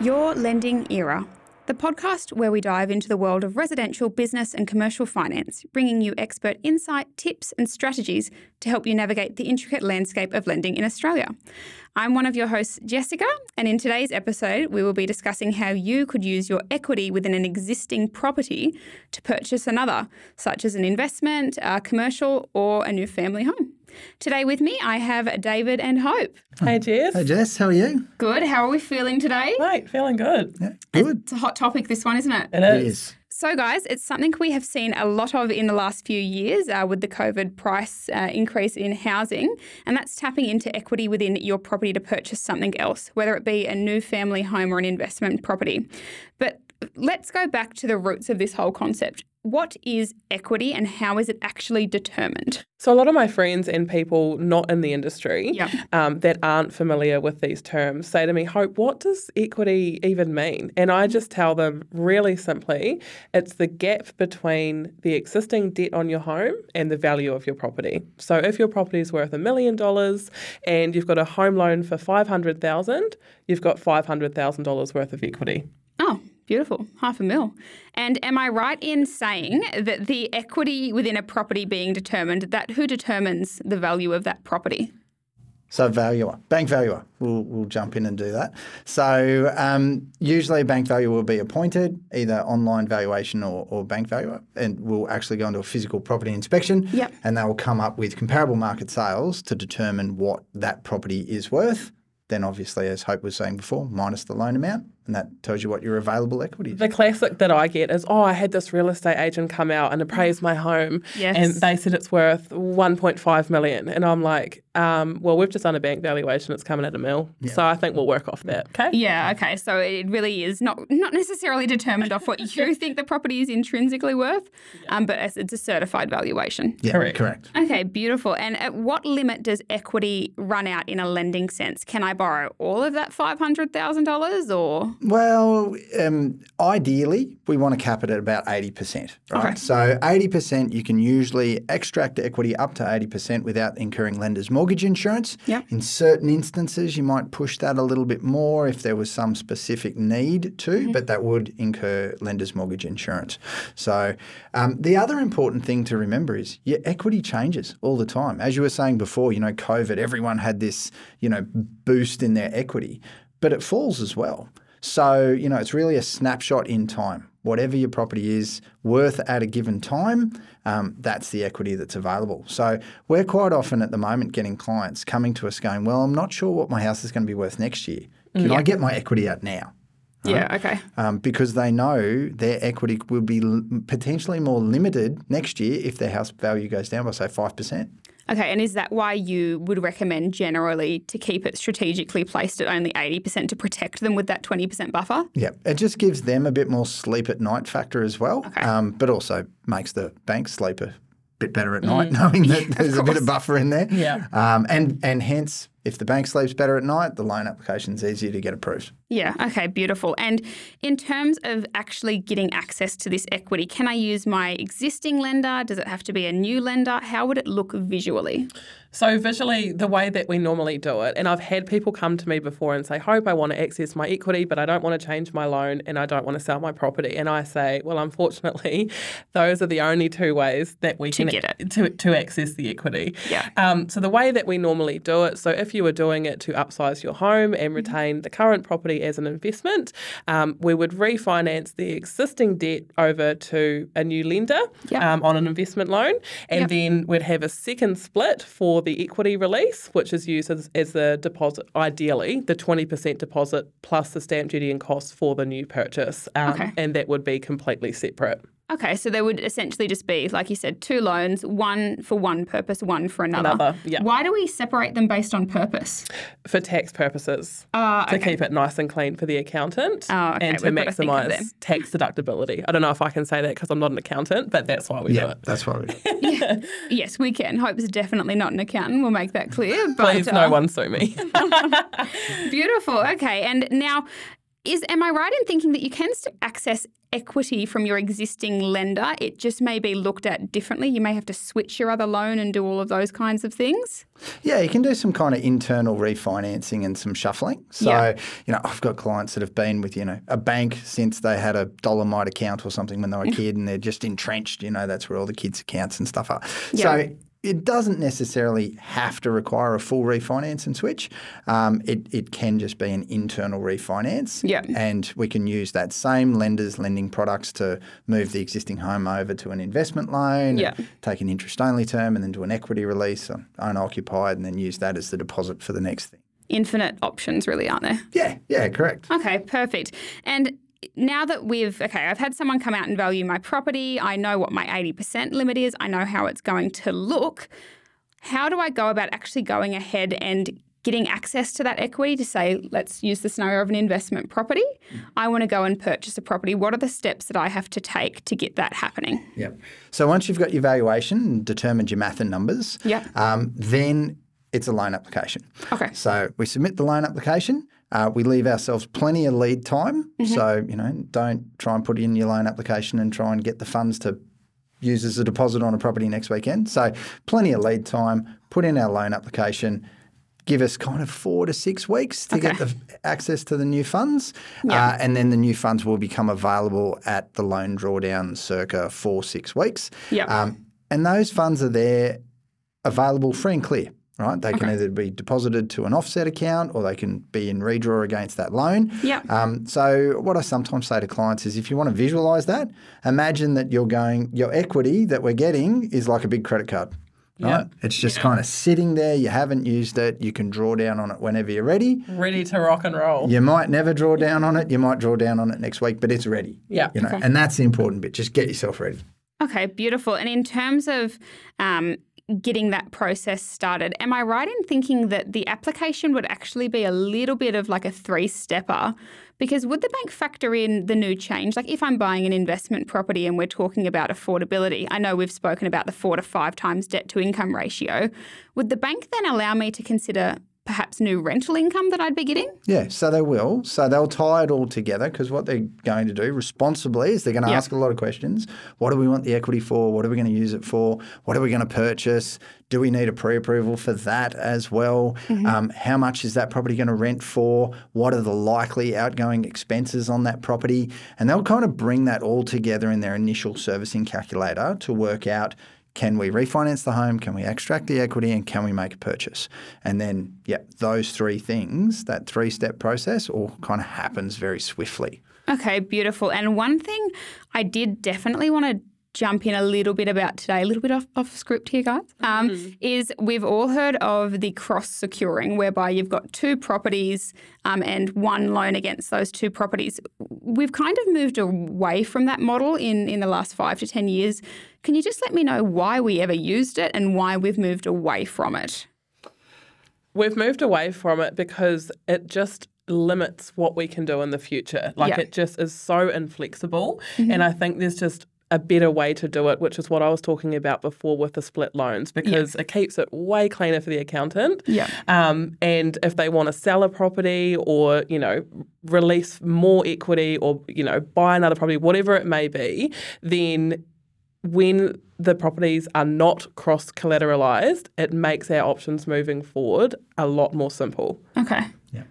Your Lending Era, the podcast where we dive into the world of residential, business, and commercial finance, bringing you expert insight, tips, and strategies to help you navigate the intricate landscape of lending in Australia. I'm one of your hosts, Jessica, and in today's episode, we will be discussing how you could use your equity within an existing property to purchase another, such as an investment, a commercial, or a new family home. Today with me, I have David and Hope. Hey, Jess. Hey Jess, how are you? Good. How are we feeling today? Mate, feeling good. Yeah, good. It's a hot topic, this one, isn't it? It It is. is. So, guys, it's something we have seen a lot of in the last few years uh, with the COVID price uh, increase in housing, and that's tapping into equity within your property to purchase something else, whether it be a new family home or an investment property. But let's go back to the roots of this whole concept. What is equity and how is it actually determined? So, a lot of my friends and people not in the industry Yep. um, that aren't familiar with these terms say to me, Hope, what does equity even mean? And I just tell them really simply it's the gap between the existing debt on your home and the value of your property. So, if your property is worth a million dollars and you've got a home loan for 500000 you've got $500,000 worth of equity. Oh, beautiful. Half a mil. And am I right in saying that the equity within a property being determined, that who determines the value of that property? So valuer, bank valuer, will will jump in and do that. So um, usually a bank valuer will be appointed, either online valuation or, or bank valuer, and will actually go into a physical property inspection. Yep. And they will come up with comparable market sales to determine what that property is worth. Then obviously, as Hope was saying before, minus the loan amount, and that tells you what your available equity is. The classic that I get is, oh, I had this real estate agent come out and appraise my home, Yes. and they said it's worth 1.5 million, and I'm like, um, well, we've just done a bank valuation; it's coming at a mil, so I think we'll work off that. Okay. Yeah, okay. So it really is not not necessarily determined off what you think the property is intrinsically worth, um, but it's a certified valuation. Yeah, Correct. correct. Okay, beautiful. And at what limit does equity run out in a lending sense? Can I borrow all of that five hundred thousand dollars, or Well, um, ideally, we want to cap it at about 80%, right? Okay. So 80%, you can usually extract equity up to 80% without incurring lender's mortgage insurance. Yep. In certain instances, you might push that a little bit more if there was some specific need to, but that would incur lender's mortgage insurance. So um, the other important thing to remember is your equity changes all the time. As you were saying before, you know, COVID, everyone had this, you know, boost in their equity, but it falls as well. So, you know, it's really a snapshot in time. Whatever your property is worth at a given time, um, that's the equity that's available. So, we're quite often at the moment getting clients coming to us going, Well, I'm not sure what my house is going to be worth next year. Can I get my equity out now? yeah, okay, Um, because they know their equity will be l- potentially more limited next year if their house value goes down by, say, 5%. Okay. And is that why you would recommend generally to keep it strategically placed at only eighty percent to protect them with that twenty percent buffer? Yeah, it just gives them a bit more sleep at night factor as well, um, but also makes the bank sleep a bit better at night, knowing that there's a bit of buffer in there. Yeah. um, and and hence, if the bank sleeps better at night, the loan application's easier to get approved. Yeah, okay, beautiful. And in terms of actually getting access to this equity, can I use my existing lender? Does it have to be a new lender? How would it look visually? So visually, the way that we normally do it, and I've had people come to me before and say, "Hope I want to access my equity, but I don't want to change my loan, and I don't want to sell my property." And I say, "Well, unfortunately, those are the only two ways that we To can get it. to to access the equity." Yeah. Um, so the way that we normally do it, so if you were doing it to upsize your home Mm-hmm. and retain the current property as an investment, um, we would refinance the existing debt over to a new lender Yep. um, on an investment loan, and Yep. then we'd have a second split for the equity release, which is used as, as the deposit, ideally the 20% deposit plus the stamp duty and costs for the new purchase, um, Okay. and that would be completely separate. Okay, so there would essentially just be, like you said, two loans, one for one purpose, one for another. Another, yeah. Why do we separate them based on purpose? For tax purposes, Uh, to keep it nice and clean for the accountant, Oh, okay, and to we've got to maximise tax deductibility. I don't know if I can say that because I'm not an accountant, but that's why we do it. that's what we do. It. Yes, we can. Hope is definitely not an accountant. We'll make that clear. But, Please, uh, no one sue me. Beautiful. Okay. And now, Is am I right in thinking that you can still access equity from your existing lender? It just may be looked at differently. You may have to switch your other loan and do all of those kinds of things. Yeah, you can do some kind of internal refinancing and some shuffling. So, Yeah. you know, I've got clients that have been with, you know, a bank since they had a dollar Dollarmite account or something when they were a mm-hmm. kid and they're just entrenched, you know, that's where all the kids' accounts and stuff are. Yeah. So it doesn't necessarily have to require a full refinance and switch. Um, it, it can just be an internal refinance. Yeah. And we can use that same lender's lending products to move the existing home over to an investment loan, Yeah. take an interest only term, and then do an equity release on owner occupied, and then use that as the deposit for the next thing. Infinite options, really, aren't there? Yeah, yeah, correct. Okay, perfect. And now that we've, okay, I've had someone come out and value my property, I know what my 80% limit is, I know how it's going to look. How do I go about actually going ahead and getting access to that equity to say, let's use the scenario of an investment property? I want to go and purchase a property. What are the steps that I have to take to get that happening? Yep. So once you've got your valuation and determined your math and numbers, Yep. um, then it's a loan application. Okay. So we submit the loan application. Uh, we leave ourselves plenty of lead time. So, you know, don't try and put in your loan application and try and get the funds to use as a deposit on a property next weekend. So, plenty of lead time. Put in our loan application. Give us kind of four to six weeks to get the access to the new funds, uh, and then the new funds will become available at the loan drawdown circa four six weeks. Yep. Um, and those funds are there available free and clear, right? They can either be deposited to an offset account or they can be in redraw against that loan. Yep. Um, so what I sometimes say to clients is if you want to visualize that, imagine that you're going, your equity that we're getting is like a big credit card. Right? It's just kind of sitting there. You haven't used it. You can draw down on it whenever you're ready. Ready to rock and roll. You might never draw down on it. You might draw down on it next week, but it's ready. Yeah. You know, and that's the important bit. Just get yourself ready. Okay, beautiful. And in terms of um, getting that process started, am I right in thinking that the application would actually be a little bit of like a three stepper? Because would the bank factor in the new change? Like if I'm buying an investment property and we're talking about affordability, I know we've spoken about the four to five times debt to income ratio. Would the bank then allow me to consider perhaps new rental income that I'd be getting? Yeah, so they will. So they'll tie it all together because what they're going to do responsibly is they're going to Yeah. ask a lot of questions. What do we want the equity for? What are we going to use it for? What are we going to purchase? Do we need a pre approval for that as well? Um, how much is that property going to rent for? What are the likely outgoing expenses on that property? And they'll kind of bring that all together in their initial servicing calculator to work out can we refinance the home? Can we extract the equity? And can we make a purchase? And then, yeah, those three things, that three step process, all kind of happens very swiftly. Okay, beautiful. And one thing I did definitely want to jump in a little bit about today, a little bit off, off script here, guys, um, is we've all heard of the cross securing, whereby you've got two properties um, and one loan against those two properties. We've kind of moved away from that model in, in the last five to 10 years. Can you just let me know why we ever used it and why we've moved away from it? We've moved away from it because it just limits what we can do in the future. Like Yeah. it just is so inflexible. And I think there's just a better way to do it, which is what I was talking about before with the split loans, because it keeps it way cleaner for the accountant. Yeah. Um, and if they want to sell a property or, you know, release more equity or, you know, buy another property, whatever it may be, then when the properties are not cross collateralized, it makes our options moving forward a lot more simple. Okay. Yeah.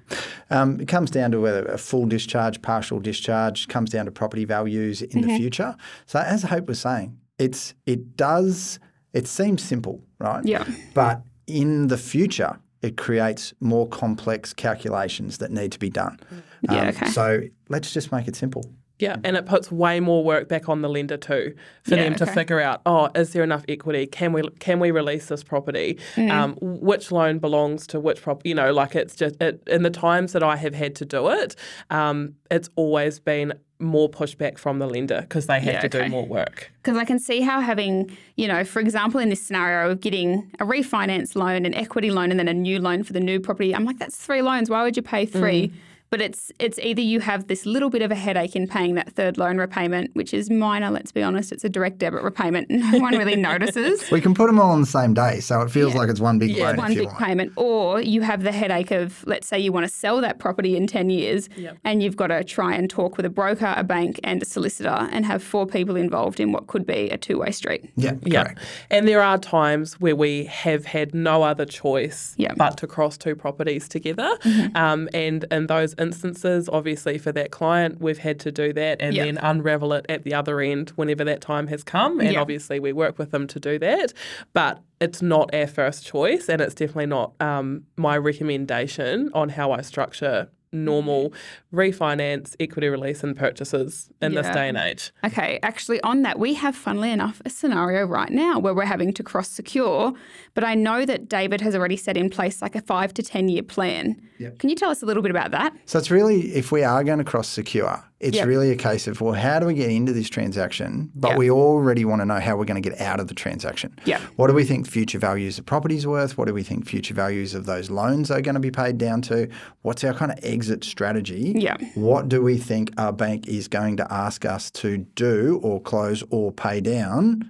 Um, it comes down to whether a full discharge, partial discharge, comes down to property values in the future. So as Hope was saying, it's it does it seems simple, right? Yeah. But in the future, it creates more complex calculations that need to be done. Yeah, Um, okay. So let's just make it simple. Yeah, and it puts way more work back on the lender too for Yeah, them to okay. figure out, oh, is there enough equity? Can we can we release this property? Mm. Um, which loan belongs to which property? You know, like it's just it, in the times that I have had to do it, um, it's always been more pushback from the lender because they have Yeah, to okay. do more work. Because I can see how having, you know, for example, in this scenario of getting a refinance loan, an equity loan, and then a new loan for the new property, I'm like, that's three loans. Why would you pay three? But it's it's either you have this little bit of a headache in paying that third loan repayment, which is minor. Let's be honest, it's a direct debit repayment. No one really notices. We can put them all on the same day, so it feels Yeah. like it's one big Yeah, loan one if you big want. payment, or you have the headache of, let's say, you want to sell that property in 10 years Yep. and you've got to try and talk with a broker, a bank, and a solicitor and have four people involved in what could be a two way street. Yeah, Yeah. correct. And there are times where we have had no other choice Yeah. but to cross two properties together. Um, and in those instances, obviously for that client, we've had to do that and Yeah. then unravel it at the other end whenever that time has come. And Yeah. obviously we work with them to do that. But it's not our first choice and it's definitely not um, my recommendation on how I structure normal mm-hmm. refinance, equity release and purchases in this day and age. Okay, actually, on that, we have, funnily enough, a scenario right now where we're having to cross secure. But I know that David has already set in place like a five to 10 year plan. Yep. Can you tell us a little bit about that? So it's really, if we are going to cross secure, it's Yep. really a case of, well, how do we get into this transaction? But Yep. we already want to know how we're going to get out of the transaction. Yep. What do we think future values of properties worth? What do we think future values of those loans are going to be paid down to? What's our kind of exit strategy? Yep. What do we think our bank is going to ask us to do or close or pay down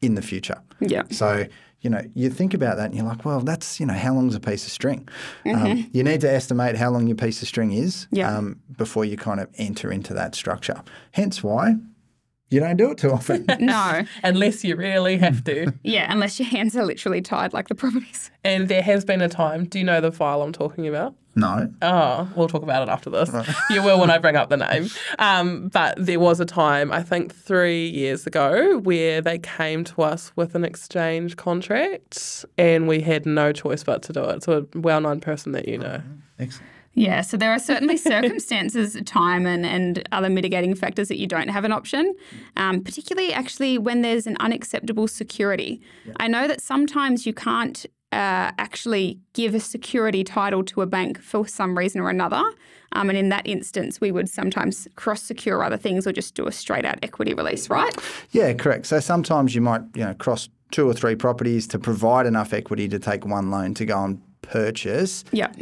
in the future? Yeah. So, you know, you think about that and you're like, well, that's, you know, how long's a piece of string? Um, you need to estimate how long your piece of string is Mm-hmm. Yeah. um, before you kind of enter into that structure. Hence why you don't do it too often. No. Unless you really have to. Yeah, unless your hands are literally tied like the properties. And there has been a time. Do you know the file I'm talking about? no. Oh, we'll talk about it after this. you will when I bring up the name. Um, but there was a time, I think three years ago, where they came to us with an exchange contract and we had no choice but to do it. So a well known person that you know. Excellent. Yeah, so there are certainly circumstances, time, and, and other mitigating factors that you don't have an option, um, particularly actually when there's an unacceptable security. I know that sometimes you can't uh, actually give a security title to a bank for some reason or another. Um, and in that instance, we would sometimes cross secure other things or just do a straight out equity release, right? Yeah, correct. So sometimes you might, you know, cross two or three properties to provide enough equity to take one loan to go and purchase Yeah.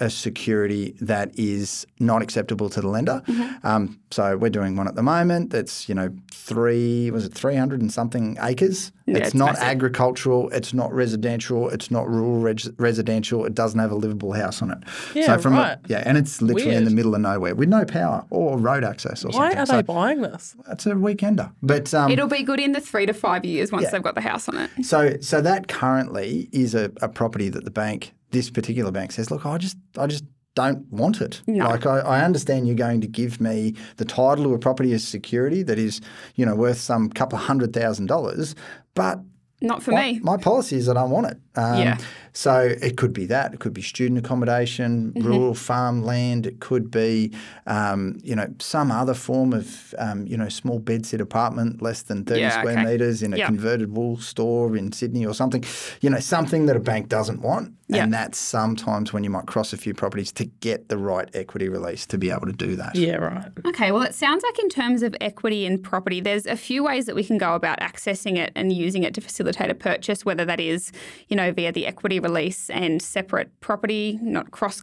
A, a security that is not acceptable to the lender. Mm-hmm. Um, so we're doing one at the moment that's you know three was it three hundred and something acres. Yeah, it's, it's not massive. agricultural. It's not residential. It's not rural res- residential. It doesn't have a livable house on it. Yeah, so from a- right. yeah, and it's literally in the middle of nowhere with no power or road access or Why something. Why are so they buying this? it's a weekender, but um, It'll be good in the three to five years once Yeah. they've got the house on it. So, so that currently is a, a property that the bank, this particular bank, says, look, I just, I just don't want it. No. Like, I, I understand you're going to give me the title of a property as security that is, you know, worth some couple of hundred thousand dollars, but Not for my, me. my policy is that I want it. Um, Yeah. So it could be that. It could be student accommodation, Mm-hmm. rural farmland. It could be, um, you know, some other form of, um, you know, small bedsit apartment, less than 30 Yeah, square okay. metres in a Yeah. converted wool store in Sydney or something. You know, something that a bank doesn't want. Yeah. And that's sometimes when you might cross a few properties to get the right equity release to be able to do that. Yeah, right. Okay, well, it sounds like in terms of equity in property, there's a few ways that we can go about accessing it and using it to facilitate a purchase, whether that is, you know, via the equity release and separate property, not cross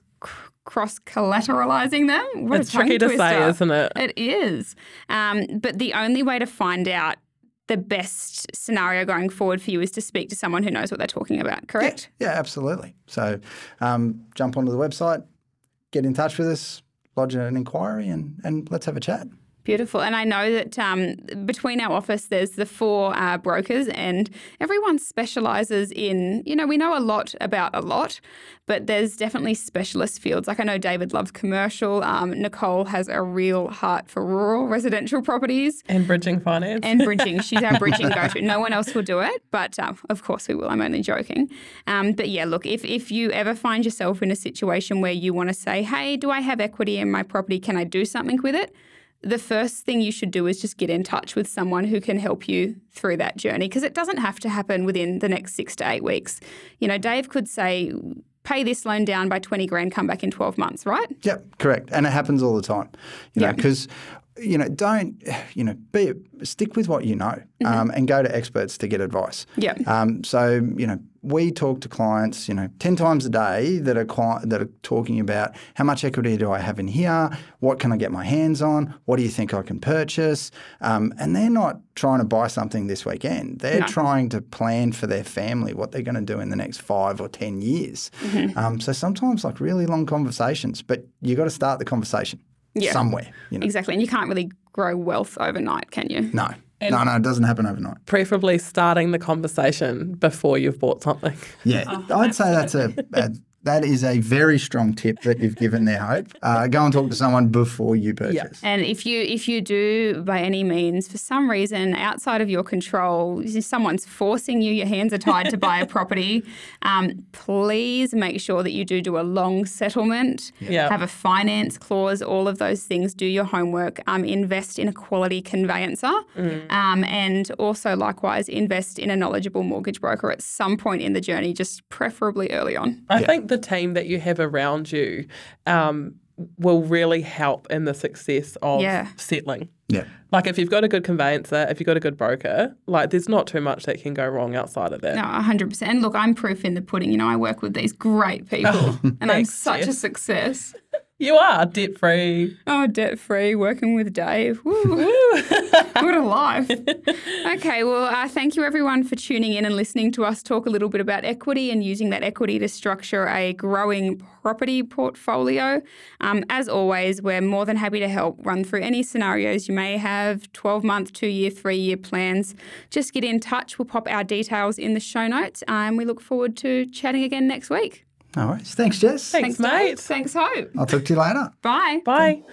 cross collateralizing them. What It's tricky to say, twister. isn't it? It is. Um, but the only way to find out the best scenario going forward for you is to speak to someone who knows what they're talking about, correct? Yeah, absolutely. So um, jump onto the website, get in touch with us, lodge an inquiry, and, and let's have a chat. Beautiful. And I know that um, between our office, there's the four uh, brokers, and everyone specialises in, you know, we know a lot about a lot, but there's definitely specialist fields. Like I know David loves commercial. Um, Nicole has a real heart for rural residential properties. And bridging finance. And bridging, she's our bridging go-to. No one else will do it, but um, of course we will. I'm only joking. Um, but yeah, look, if if you ever find yourself in a situation where you want to say, "Hey, do I have equity in my property? Can I do something with it?" The first thing you should do is just get in touch with someone who can help you through that journey because it doesn't have to happen within the next six to eight weeks. You know, Dave could say, "Pay this loan down by twenty grand, come back in twelve months," right? Yep, correct. And it happens all the time. You know, Yeah. because you know, don't you know, be stick with what you know, um, and go to experts to get advice. Yeah. Um, so you know, we talk to clients, you know, ten times a day that are cli- that are talking about how much equity do I have in here, what can I get my hands on, what do you think I can purchase, um, and they're not trying to buy something this weekend. They're No. trying to plan for their family what they're going to do in the next five or ten years. Mm-hmm. Um, so sometimes like really long conversations, but you got to start the conversation Yeah. somewhere. You know, Exactly. And you can't really grow wealth overnight, can you? no, no, no, it doesn't happen overnight. Preferably starting the conversation before you've bought something. Yeah, Uh-huh. I'd say that's a, a that is a very strong tip that you've given there, Hope. Uh, go and talk to someone before you purchase. And if you if you do by any means, for some reason outside of your control, someone's forcing you, your hands are tied to buy a property, um, please make sure that you do do a long settlement, Yeah. have a finance clause, all of those things. Do your homework. Um, invest in a quality conveyancer, um, and also likewise invest in a knowledgeable mortgage broker at some point in the journey, just preferably early on. I think the team that you have around you um, will really help in the success of Yeah. settling. Yeah. Like if you've got a good conveyancer, if you've got a good broker, like there's not too much that can go wrong outside of that. No, 100%. And look, I'm proof in the pudding. You know, I work with these great people and I'm thanks, such a success. You are debt free. Oh, debt free, working with Dave. Woo. what a life. Okay, well, uh, thank you everyone for tuning in and listening to us talk a little bit about equity and using that equity to structure a growing property portfolio. Um, as always, we're more than happy to help run through any scenarios you may have 12 month, two year, three year plans. Just get in touch. We'll pop our details in the show notes and we look forward to chatting again next week. No worries. Thanks, Jess. Thanks, Dave. mate. Thanks, Hope. I'll talk to you later. Bye. Bye.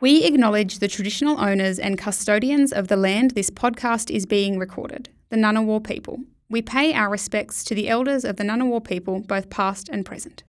We acknowledge the traditional owners and custodians of the land this podcast is being recorded, the Ngunnawal people. We pay our respects to the elders of the Ngunnawal people, both past and present.